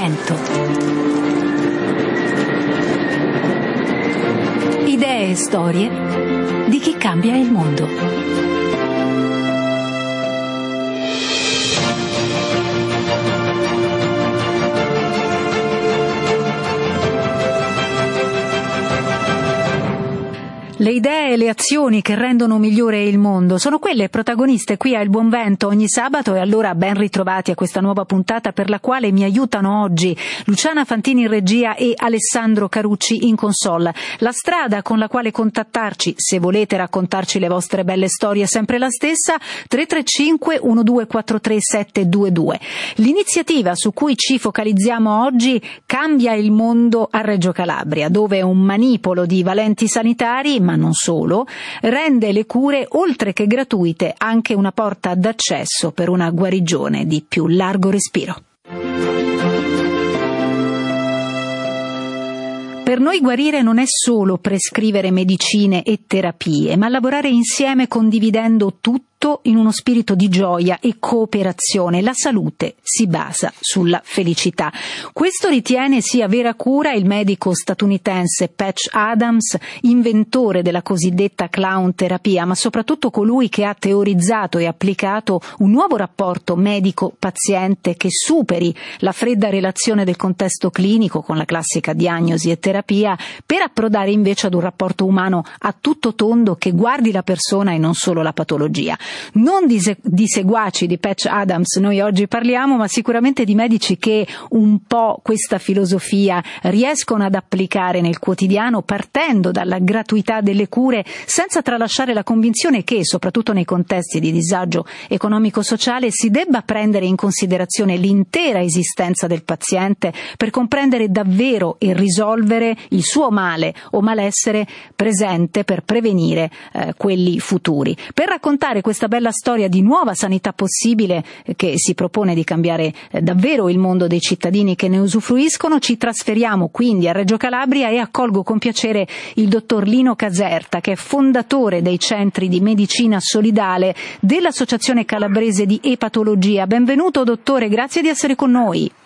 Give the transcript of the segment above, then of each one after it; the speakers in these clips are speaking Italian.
vento. Idee e storie di chi cambia il mondo. Le idee e le azioni che rendono migliore il mondo sono quelle protagoniste qui a Il Buon Vento ogni sabato e allora ben ritrovati a questa nuova puntata per la quale mi aiutano oggi Luciana Fantini in regia e Alessandro Carucci in console. La strada con la quale contattarci, se volete raccontarci le vostre belle storie, è sempre la stessa, 335 1243722. L'iniziativa su cui ci focalizziamo oggi cambia il mondo a Reggio Calabria, dove un manipolo di valenti sanitari ma non solo, rende le cure, oltre che gratuite, anche una porta d'accesso per una guarigione di più largo respiro. Per noi guarire non è solo prescrivere medicine e terapie, ma lavorare insieme condividendo tutto tutto in uno spirito di gioia e cooperazione. La salute si basa sulla felicità. Questo ritiene sia vera cura il medico statunitense Patch Adams, inventore della cosiddetta clown terapia, ma soprattutto colui che ha teorizzato e applicato un nuovo rapporto medico-paziente che superi la fredda relazione del contesto clinico con la classica diagnosi e terapia per approdare invece ad un rapporto umano a tutto tondo che guardi la persona e non solo la patologia. Non di, di seguaci di Patch Adams noi oggi parliamo, ma sicuramente di medici che un po' questa filosofia riescono ad applicare nel quotidiano partendo dalla gratuità delle cure senza tralasciare la convinzione che, soprattutto nei contesti di disagio economico-sociale, si debba prendere in considerazione l'intera esistenza del paziente per comprendere davvero e risolvere il suo male o malessere presente per prevenire eh, quelli futuri. Per raccontare questa questa bella storia di nuova sanità possibile eh, che si propone di cambiare eh, davvero il mondo dei cittadini che ne usufruiscono, ci trasferiamo quindi a Reggio Calabria e accolgo con piacere il dottor Lino Caserta, che è fondatore dei centri di medicina solidale dell'Associazione Calabrese di Epatologia. Benvenuto dottore, grazie di essere con noi.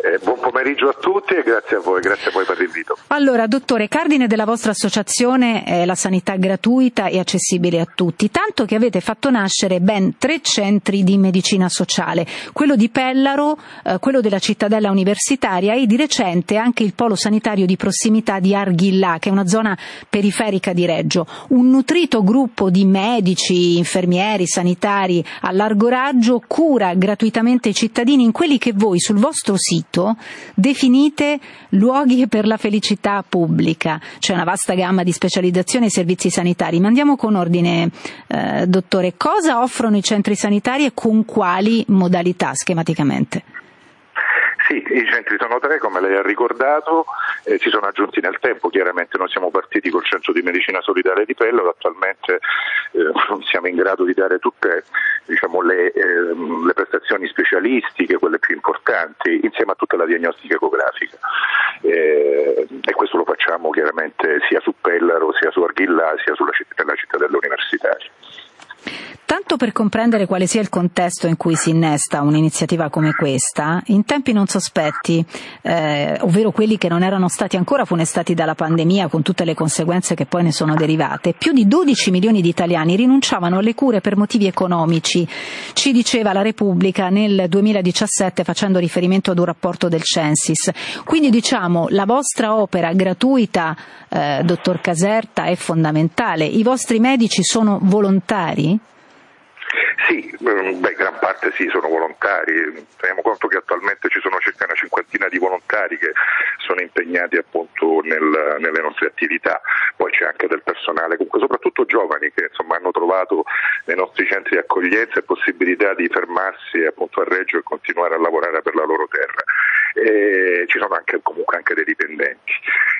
Eh, buon pomeriggio a tutti e grazie a voi, grazie a voi per l'invito. Allora, dottore, cardine della vostra associazione è la sanità gratuita e accessibile a tutti, tanto che avete fatto nascere ben tre centri di medicina sociale, quello di Pellaro, eh, quello della cittadella universitaria e di recente anche il polo sanitario di prossimità di Arghillà, che è una zona periferica di Reggio. Un nutrito gruppo di medici, infermieri, sanitari a largo raggio cura gratuitamente i cittadini in quelli che voi sul vostro sito sito definite luoghi per la felicità pubblica. C'è una vasta gamma di specializzazioni e servizi sanitari. Ma andiamo con ordine, eh, dottore. Cosa offrono i centri sanitari e con quali modalità schematicamente? Sì, i centri sono tre, come lei ha ricordato, eh, si sono aggiunti nel tempo, chiaramente noi siamo partiti col centro di medicina solidale di Pello, attualmente eh, non siamo in grado di dare tutte diciamo, le, eh, le, prestazioni specialistiche, quelle più importanti, insieme a tutta la diagnostica ecografica. Eh, e questo lo facciamo chiaramente sia su Pellaro, sia su Arghilla, sia sulla città, nella cittadella universitaria. Tanto per comprendere quale sia il contesto in cui si innesta un'iniziativa come questa, in tempi non sospetti, eh, ovvero quelli che non erano stati ancora funestati dalla pandemia con tutte le conseguenze che poi ne sono derivate, più di 12 milioni di italiani rinunciavano alle cure per motivi economici, ci diceva la Repubblica nel 2017 facendo riferimento ad un rapporto del Censis. Quindi diciamo la vostra opera gratuita, eh, dottor Caserta, è fondamentale. I vostri medici sono volontari? Sì, mm, beh, gran parte sì, sono volontari. Teniamo conto che attualmente ci sono circa una cinquantina di volontari che sono impegnati appunto nel, nelle nostre attività. Poi c'è anche del personale, comunque soprattutto giovani che insomma, hanno trovato nei nostri centri di accoglienza possibilità di fermarsi appunto a Reggio e continuare a lavorare per la loro terra. E ci sono anche, comunque anche dei dipendenti,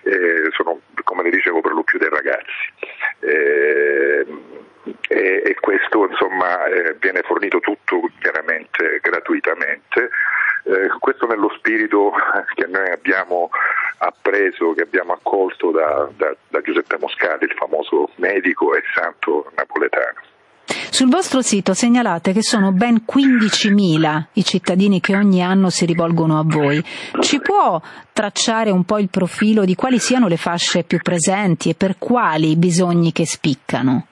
e sono come le dicevo per lo più dei ragazzi. E, e, e questo insomma, eh, viene fornito tutto chiaramente gratuitamente. Eh, questo nello spirito che noi abbiamo appreso, che abbiamo accolto da, da, da Giuseppe Moscati, il famoso medico e santo napoletano. Sul vostro sito segnalate che sono ben 15.000 i cittadini che ogni anno si rivolgono a voi. Ci può tracciare un po' il profilo di quali siano le fasce più presenti e per quali bisogni che spiccano?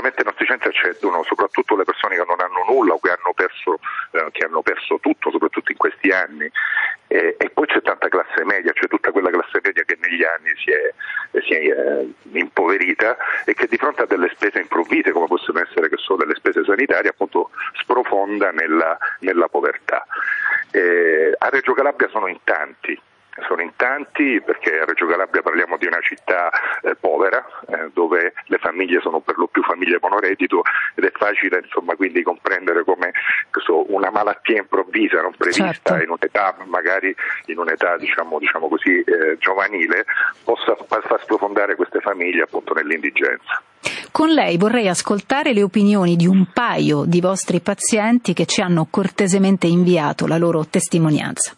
Sì, allora, beh, chiaramente i nostri centri accedono soprattutto le persone che non hanno nulla o che hanno perso, eh, che hanno perso tutto, soprattutto in questi anni. Eh, e poi c'è tanta classe media, c'è tutta quella classe media che negli anni si è, si è eh, impoverita e che di fronte a delle spese improvvise, come possono essere che sono delle spese sanitarie, appunto sprofonda nella, nella povertà. Eh, a Reggio Calabria sono in tanti, sono in tanti perché a Reggio Calabria parliamo di una città eh, povera eh, dove le famiglie sono per lo più famiglie monoreddito ed è facile insomma, quindi comprendere come so, una malattia improvvisa non prevista certo. in un'età magari in un'età diciamo, diciamo così eh, giovanile possa far sprofondare queste famiglie appunto nell'indigenza. Con lei vorrei ascoltare le opinioni di un paio di vostri pazienti che ci hanno cortesemente inviato la loro testimonianza.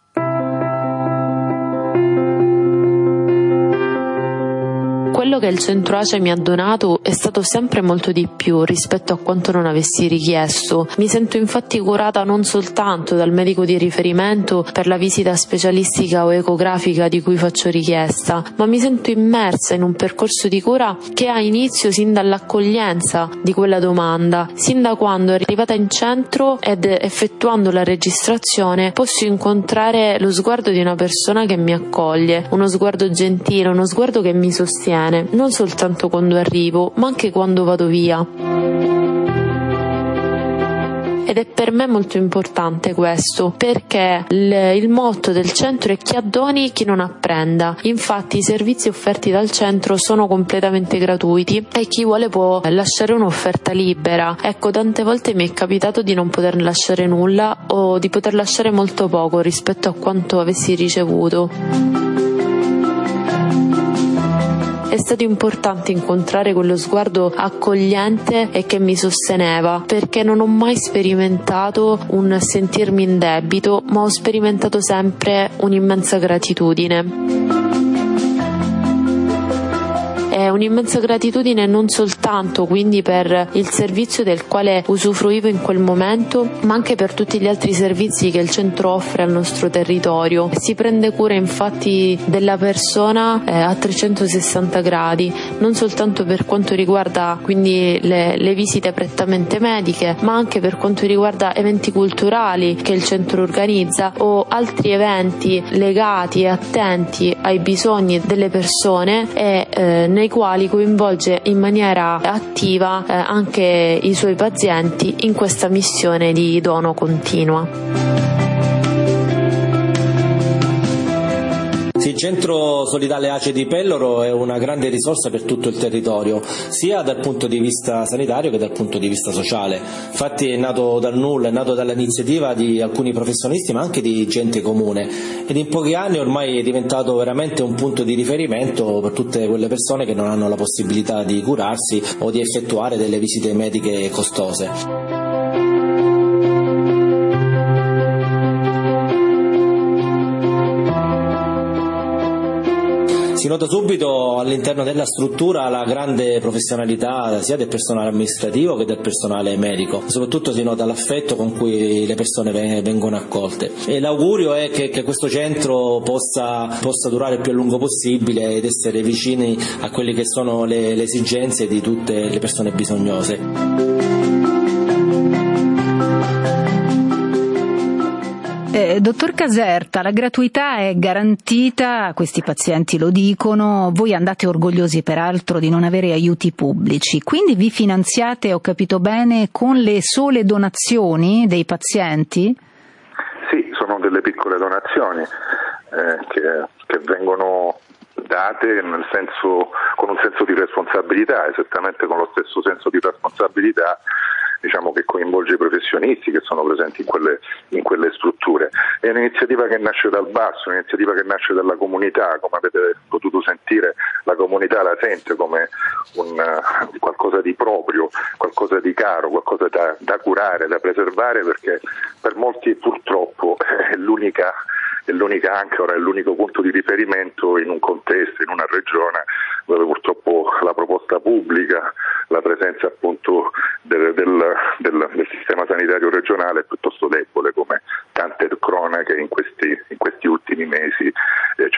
Quello che il centro ACE mi ha donato è stato sempre molto di più rispetto a quanto non avessi richiesto. Mi sento infatti curata non soltanto dal medico di riferimento per la visita specialistica o ecografica di cui faccio richiesta, ma mi sento immersa in un percorso di cura che ha inizio sin dall'accoglienza di quella domanda, sin da quando arrivata in centro ed effettuando la registrazione posso incontrare lo sguardo di una persona che mi accoglie, uno sguardo gentile, uno sguardo che mi sostiene bene, non soltanto quando arrivo, ma anche quando vado via. Ed è per me molto importante questo, perché il, il, motto del centro è chi addoni, chi non apprenda. Infatti i servizi offerti dal centro sono completamente gratuiti e chi vuole può lasciare un'offerta libera. Ecco, tante volte mi è capitato di non poter lasciare nulla o di poter lasciare molto poco rispetto a quanto avessi ricevuto. È stato importante incontrare quello sguardo accogliente e che mi sosteneva, perché non ho mai sperimentato un sentirmi in debito, ma ho sperimentato sempre un'immensa gratitudine un'immensa gratitudine non soltanto quindi per il servizio del quale usufruivo in quel momento, ma anche per tutti gli altri servizi che il centro offre al nostro territorio. Si prende cura infatti della persona eh, a 360 gradi, non soltanto per quanto riguarda quindi le, le visite prettamente mediche, ma anche per quanto riguarda eventi culturali che il centro organizza o altri eventi legati e attenti ai bisogni delle persone e eh, nei quali coinvolge in maniera attiva eh, anche i suoi pazienti in questa missione di dono continua. Il centro solidale ACE di Pelloro è una grande risorsa per tutto il territorio, sia dal punto di vista sanitario che dal punto di vista sociale. Infatti è nato dal nulla, è nato dall'iniziativa di alcuni professionisti ma anche di gente comune ed in pochi anni ormai è diventato veramente un punto di riferimento per tutte quelle persone che non hanno la possibilità di curarsi o di effettuare delle visite mediche costose. Si nota subito all'interno della struttura la grande professionalità sia del personale amministrativo che del personale medico, soprattutto si nota l'affetto con cui le persone vengono accolte e l'augurio è che, che questo centro possa, possa, durare il più a lungo possibile ed essere vicini a quelle che sono le, le esigenze di tutte le persone bisognose. Eh, dottor Caserta, la gratuità è garantita, questi pazienti lo dicono, voi andate orgogliosi peraltro di non avere aiuti pubblici, quindi vi finanziate, ho capito bene, con le sole donazioni dei pazienti? Sì, sono delle piccole donazioni eh, che, che vengono date senso, con un senso di responsabilità, esattamente con lo stesso senso di responsabilità diciamo, che coinvolge i professionisti che sono presenti in quelle, in quelle, strutture. È un'iniziativa che nasce dal basso, un'iniziativa che nasce dalla comunità, come avete potuto sentire la comunità la sente come un, uh, qualcosa di proprio, qualcosa di caro, qualcosa da, da curare, da preservare perché per molti purtroppo è l'unica è l'unica ancora, è l'unico punto di riferimento in un contesto, in una regione dove purtroppo la proposta pubblica, la presenza appunto del, del, del, del sistema sanitario regionale è piuttosto debole come tante cronache in questi, in questi ultimi mesi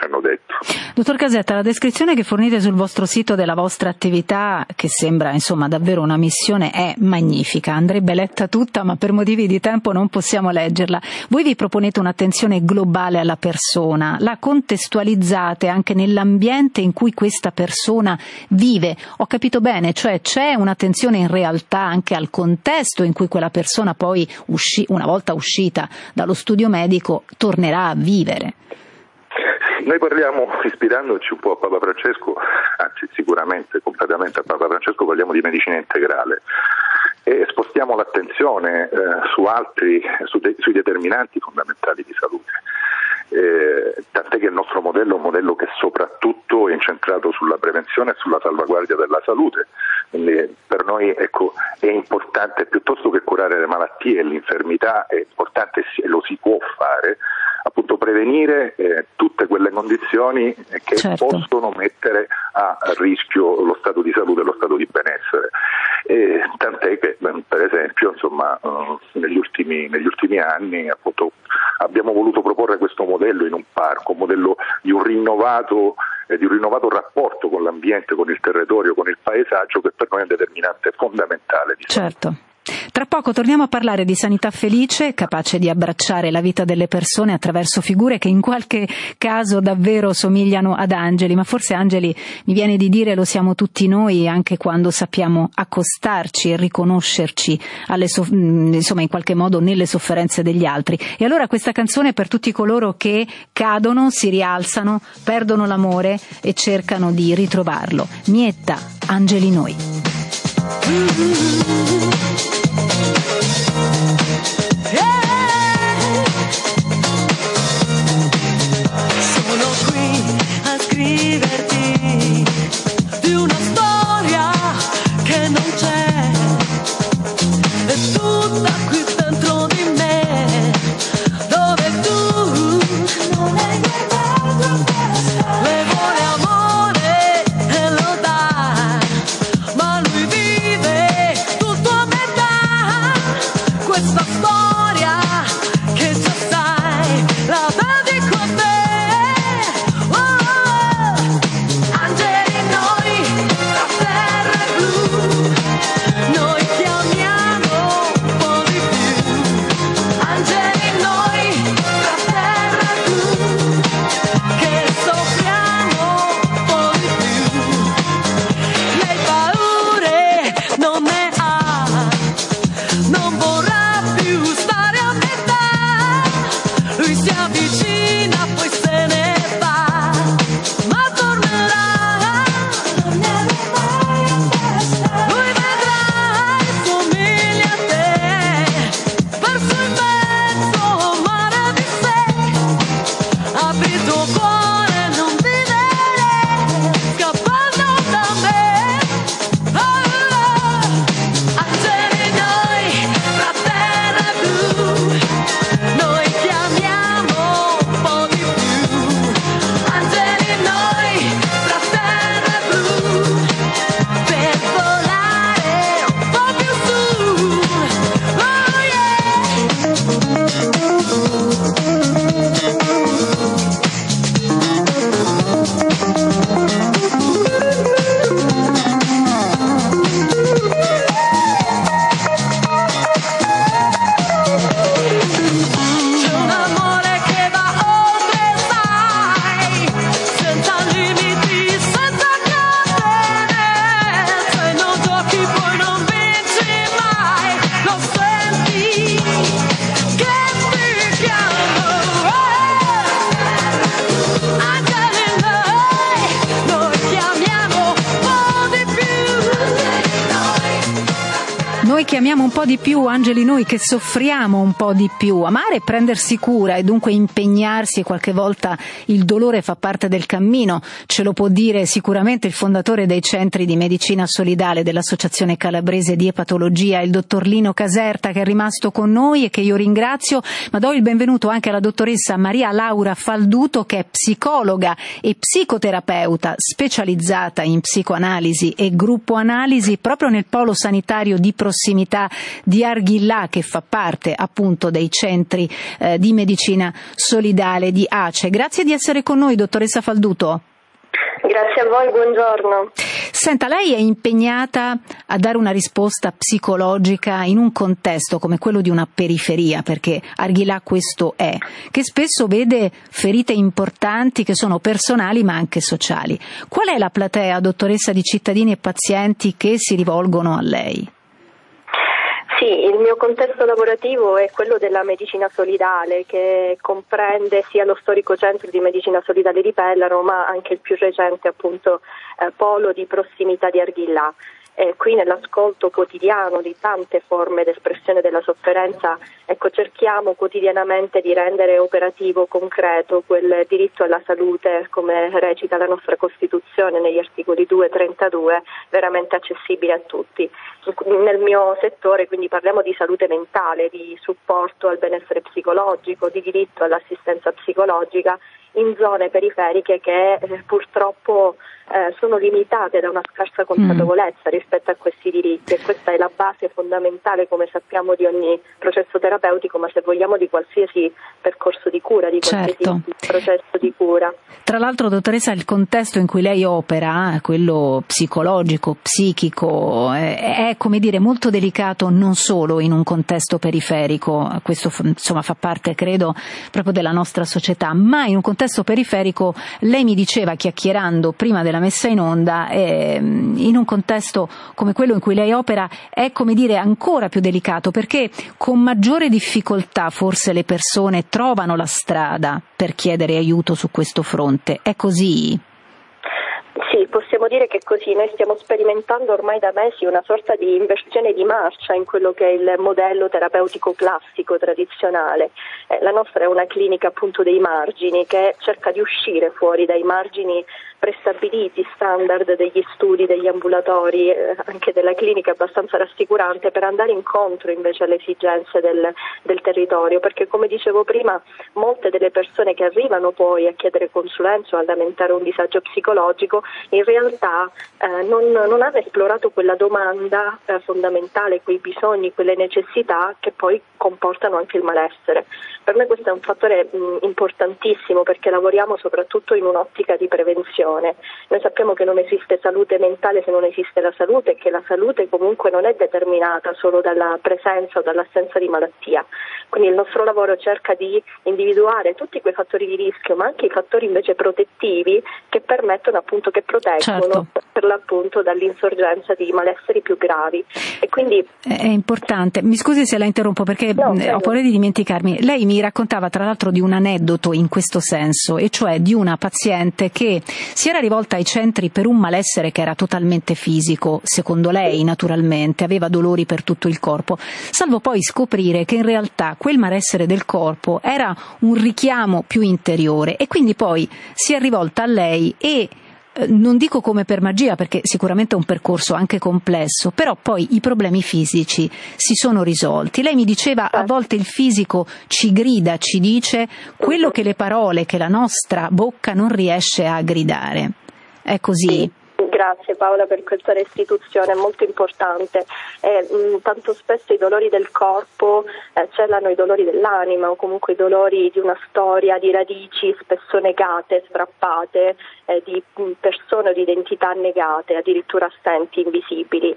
hanno detto. Dottor Casetta, la descrizione che fornite sul vostro sito della vostra attività, che sembra insomma davvero una missione, è magnifica. Andrebbe letta tutta, ma per motivi di tempo non possiamo leggerla. Voi vi proponete un'attenzione globale alla persona, la contestualizzate anche nell'ambiente in cui questa persona vive. Ho capito bene, cioè c'è un'attenzione in realtà anche al contesto in cui quella persona poi, usci- una volta uscita dallo studio medico, tornerà a vivere. Noi parliamo, ispirandoci un po' a Papa Francesco, anzi sicuramente completamente a Papa Francesco, parliamo di medicina integrale e spostiamo l'attenzione eh, su altri, su de- sui determinanti fondamentali di salute. Eh, tant'è che il nostro modello è un modello che soprattutto è incentrato sulla prevenzione e sulla salvaguardia della salute, quindi per noi ecco, è importante piuttosto che curare le malattie e l'infermità, è importante e lo si può fare prevenire eh, tutte quelle condizioni che certo. possono mettere a rischio lo stato di salute e lo stato di benessere. E, tant'è che per esempio insomma, uh, negli, ultimi, negli, ultimi, anni appunto, abbiamo voluto proporre questo modello in un parco, un modello di un rinnovato eh, di un rinnovato rapporto con l'ambiente, con il territorio, con il paesaggio che per noi è un determinante fondamentale. Certo. Tra poco torniamo a parlare di sanità felice, capace di abbracciare la vita delle persone attraverso figure che in qualche caso davvero somigliano ad angeli, ma forse angeli mi viene di dire lo siamo tutti noi anche quando sappiamo accostarci e riconoscerci alle, insomma in qualche modo nelle sofferenze degli altri. E allora questa canzone è per tutti coloro che cadono, si rialzano, perdono l'amore e cercano di ritrovarlo. Mietta, angeli noi. che you know di più, Angeli, noi che soffriamo un po' di più. Amare è prendersi cura e dunque impegnarsi e qualche volta il dolore fa parte del cammino. Ce lo può dire sicuramente il fondatore dei centri di medicina solidale dell'Associazione Calabrese di Epatologia, il dottor Lino Caserta, che è rimasto con noi e che io ringrazio, ma do il benvenuto anche alla dottoressa Maria Laura Falduto, che è psicologa e psicoterapeuta specializzata in psicoanalisi e gruppo analisi proprio nel polo sanitario di prossimità di Arghillà che fa parte appunto dei centri eh, di medicina solidale di ACE. Grazie di essere con noi, dottoressa Falduto. Grazie a voi, buongiorno. Senta, lei è impegnata a dare una risposta psicologica in un contesto come quello di una periferia, perché Arghilà questo è, che spesso vede ferite importanti che sono personali ma anche sociali. Qual è la platea, dottoressa, di cittadini e pazienti che si rivolgono a lei? Sì, il mio contesto lavorativo è quello della medicina solidale che comprende sia lo storico centro di medicina solidale di Pellaro ma anche il più recente appunto eh, polo di prossimità di Arghillà eh, qui nell'ascolto quotidiano di tante forme d'espressione della sofferenza, ecco, cerchiamo quotidianamente di rendere operativo, concreto quel diritto alla salute, come recita la nostra Costituzione negli articoli 2 e 32, veramente accessibile a tutti. Nel mio settore quindi parliamo di salute mentale, di supporto al benessere psicologico, di diritto all'assistenza psicologica in zone periferiche che eh, purtroppo eh, sono limitate da una scarsa consapevolezza mm. rispetto a questi diritti e questa è la base fondamentale, come sappiamo, di ogni processo terapeutico, ma se vogliamo di qualsiasi percorso di cura, di qualsiasi certo. processo di cura. Tra l'altro, dottoressa, il contesto in cui lei opera, quello psicologico, psichico, è, è come dire molto delicato non solo in un contesto periferico, questo insomma fa parte, credo, proprio della nostra società, ma in un contesto periferico lei mi diceva chiacchierando prima della messa in onda, eh, in un contesto come quello in cui lei opera, è come dire ancora più delicato perché con maggiore difficoltà forse le persone trovano la strada per chiedere aiuto su questo fronte. È così? Sì, possiamo dire che così noi stiamo sperimentando ormai da mesi una sorta di inversione di marcia in quello che è il modello terapeutico classico tradizionale. Eh, la nostra è una clinica appunto dei margini che cerca di uscire fuori dai margini prestabiliti, standard degli studi, degli ambulatori, eh, anche della clinica abbastanza rassicurante per andare incontro invece alle esigenze del, del, territorio, perché come dicevo prima molte delle persone che arrivano poi a chiedere consulenza o a lamentare un disagio psicologico in realtà eh, non, non, hanno esplorato quella domanda eh, fondamentale, quei bisogni, quelle necessità che poi comportano anche il malessere. Per me questo è un fattore mh, importantissimo perché lavoriamo soprattutto in un'ottica di prevenzione. Noi sappiamo che non esiste salute mentale se non esiste la salute e che la salute comunque non è determinata solo dalla presenza o dall'assenza di malattia. Quindi il nostro lavoro cerca di individuare tutti quei fattori di rischio, ma anche i fattori invece protettivi che permettono appunto che proteggono certo. per l'appunto dall'insorgenza di malesseri più gravi. E quindi è importante. Mi scusi se la interrompo perché no, ho paura di dimenticarmi. Lei mi mi raccontava tra l'altro di un aneddoto in questo senso, e cioè di una paziente che si era rivolta ai centri per un malessere che era totalmente fisico, secondo lei naturalmente, aveva dolori per tutto il corpo, salvo poi scoprire che in realtà quel malessere del corpo era un richiamo più interiore e quindi poi si è rivolta a lei e non dico come per magia perché sicuramente è un percorso anche complesso, però poi i problemi fisici si sono risolti. Lei mi diceva a volte il fisico ci grida, ci dice quello che le parole, che la nostra bocca non riesce a gridare. È così. Grazie Paola per questa restituzione, è molto importante. Eh, mh, tanto spesso i dolori del corpo eh, celano i dolori dell'anima o comunque i dolori di una storia, di radici spesso negate, strappate, eh, di persone o di identità negate, addirittura assenti, invisibili.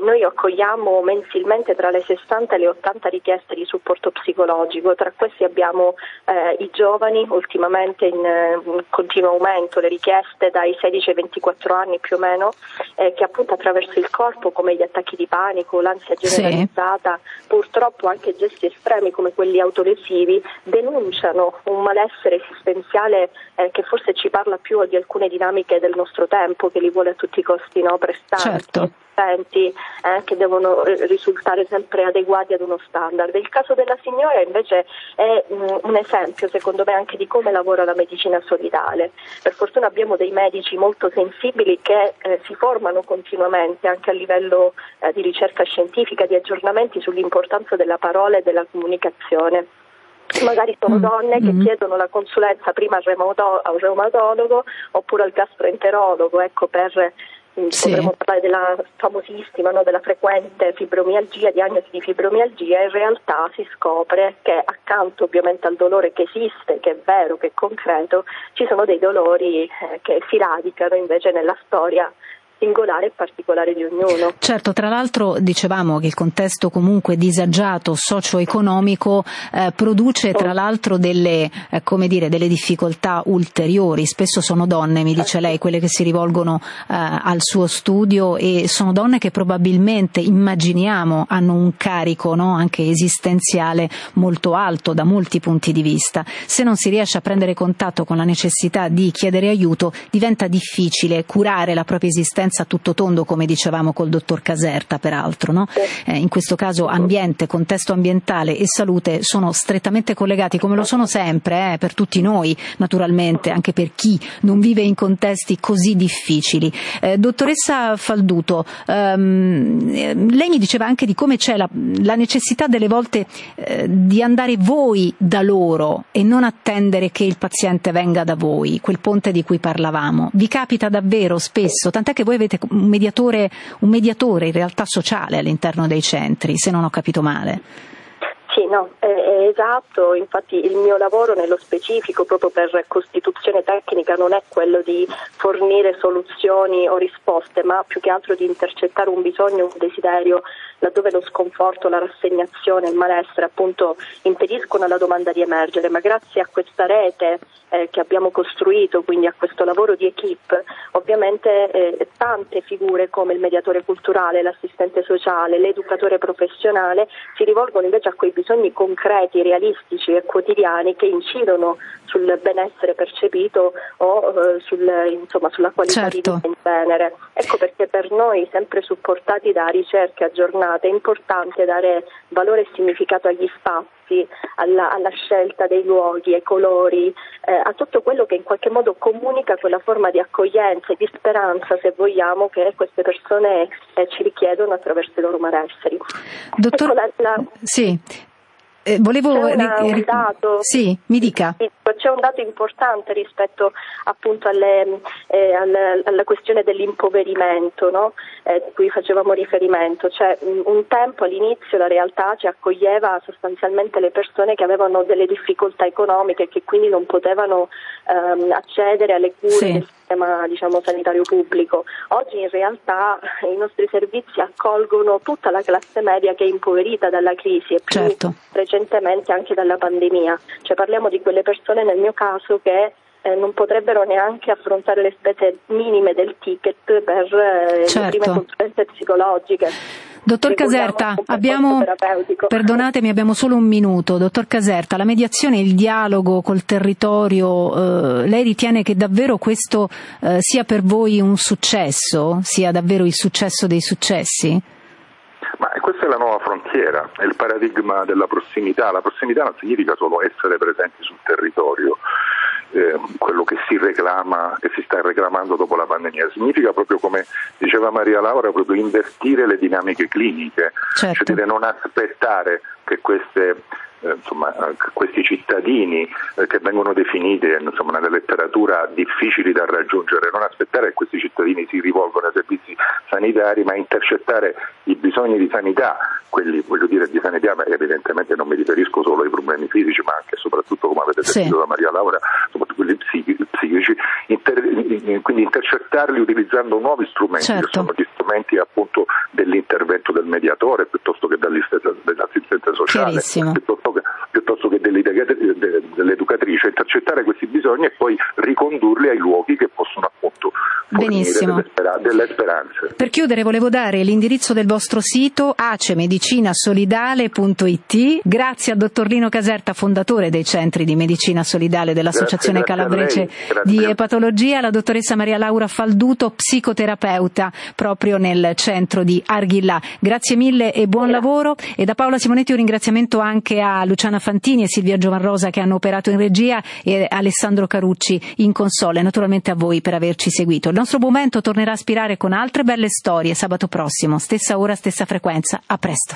noi accogliamo mensilmente tra le 60 e le 80 richieste di supporto psicologico, tra questi abbiamo eh, i giovani, ultimamente in, in continuo aumento le richieste dai 16 ai 24 anni anni più o meno, eh, che appunto attraverso il corpo, come gli attacchi di panico, l'ansia generalizzata, sì. purtroppo anche gesti estremi come quelli autolesivi, denunciano un malessere esistenziale eh, che forse ci parla più di alcune dinamiche del nostro tempo, che li vuole a tutti i costi no, prestanti. Certo assistenti eh, che devono risultare sempre adeguati ad uno standard. Il caso della signora invece è mh, mm, un esempio secondo me anche di come lavora la medicina solidale. Per fortuna abbiamo dei medici molto sensibili che eh, si formano continuamente anche a livello eh, di ricerca scientifica, di aggiornamenti sull'importanza della parola e della comunicazione. Magari sono mm. donne che mm. chiedono la consulenza prima al, reumatologo oppure al gastroenterologo ecco, per sì. potremmo parlare della famosissima, no, della frequente fibromialgia, diagnosi di fibromialgia, in realtà si scopre che accanto ovviamente al dolore che esiste, che è vero, che è concreto, ci sono dei dolori eh, che si radicano invece nella storia singolare e particolare di ognuno. Certo, tra l'altro dicevamo che il contesto comunque disagiato socio-economico eh, produce tra l'altro delle, eh, dire, delle, difficoltà ulteriori, spesso sono donne, mi dice lei, quelle che si rivolgono eh, al suo studio e sono donne che probabilmente immaginiamo hanno un carico no, anche esistenziale molto alto da molti punti di vista. Se non si riesce a prendere contatto con la necessità di chiedere aiuto diventa difficile curare la propria esistenza senza tutto tondo, come dicevamo col dottor Caserta, peraltro. No? Eh, in questo caso ambiente, contesto ambientale e salute sono strettamente collegati, come lo sono sempre, eh, per tutti noi, naturalmente, anche per chi non vive in contesti così difficili. Eh, dottoressa Falduto, ehm, lei mi diceva anche di come c'è la, la necessità delle volte eh, di andare voi da loro e non attendere che il paziente venga da voi, quel ponte di cui parlavamo. Vi capita davvero spesso, tant'è che voi avete un mediatore, un mediatore in realtà sociale all'interno dei centri, se non ho capito male. Sì, no, è, è, esatto, infatti il mio lavoro nello specifico proprio per costituzione tecnica non è quello di fornire soluzioni o risposte, ma più che altro di intercettare un bisogno, un desiderio laddove lo sconforto, la rassegnazione, il malessere appunto impediscono alla domanda di emergere, ma grazie a questa rete eh, che abbiamo costruito, quindi a questo lavoro di equip, ovviamente eh, tante figure come il mediatore culturale, l'assistente sociale, l'educatore professionale si rivolgono invece a quei bisogni concreti, realistici e quotidiani che incidono sul benessere percepito o eh, sul, insomma, sulla qualità certo. di vita in genere. Ecco perché per noi, sempre supportati da ricerche aggiornate, è importante dare valore e significato agli spazi, alla, alla scelta dei luoghi, ai colori, eh, a tutto quello che in qualche modo comunica quella forma di accoglienza e di speranza, se vogliamo, che queste persone eh, ci richiedono attraverso i loro malesseri. Dottor... Ecco, la, la... Sì. Eh, volevo... C'è una, un dato, sì, mi dica. C'è un dato importante rispetto appunto alle, eh, alla, alla, questione dell'impoverimento no? eh, di cui facevamo riferimento. Cioè, un, tempo all'inizio la realtà ci accoglieva sostanzialmente le persone che avevano delle difficoltà economiche e che quindi non potevano ehm, accedere alle cure sì. Sistema diciamo, sanitario pubblico. Oggi in realtà i nostri servizi accolgono tutta la classe media che è impoverita dalla crisi e più certo. recentemente anche dalla pandemia. Cioè, parliamo di quelle persone nel mio caso che eh, non potrebbero neanche affrontare le spese minime del ticket per eh, certo. le prime consulenze psicologiche. Dottor Caserta, abbiamo, perdonatemi, abbiamo solo un minuto. Dottor Caserta, la mediazione, il dialogo col territorio, eh, lei ritiene che davvero questo eh, sia per voi un successo, sia davvero il successo dei successi? Ma questa è la nuova frontiera, è il paradigma della prossimità. La prossimità non significa solo essere presenti sul territorio, eh, quello che si reclama, che si sta reclamando dopo la pandemia. Significa proprio come diceva Maria Laura, proprio invertire le dinamiche cliniche, cioè certo. cioè non aspettare che queste eh, insomma, questi cittadini eh, che vengono definiti insomma, nella letteratura difficili da raggiungere, non aspettare che questi cittadini si rivolgano ai servizi sanitari, ma intercettare i bisogni di sanità, quelli voglio dire di sanità, ma evidentemente non mi riferisco solo ai problemi fisici, ma anche e soprattutto, come avete sentito sì. da Maria Laura, quelli psichici, inter- quindi intercettarli utilizzando nuovi strumenti, certo. che sono gli strumenti appunto dell'intervento del mediatore piuttosto che dell'assistente sociale, piuttosto che, piuttosto che dell'educatrice, intercettare questi bisogni e poi ricondurli ai luoghi che possono appunto Benissimo. Delle, spera- delle, speranze. Per chiudere volevo dare l'indirizzo del vostro sito acemedicinasolidale.it. Grazie al dottor Lino Caserta, fondatore dei centri di medicina solidale dell'Associazione grazie, Calabrese di Epatologia, la dottoressa Maria Laura Falduto, psicoterapeuta proprio nel centro di Arghillà. Grazie mille e buon lavoro. E da Paola Simonetti un ringraziamento anche a Luciana Fantini e Silvia Giovanrosa che hanno operato in regia e Alessandro Carucci in console. Naturalmente a voi per averci seguito. Il nostro momento tornerà a aspirare con altre belle storie sabato prossimo, stessa ora, stessa frequenza. A presto.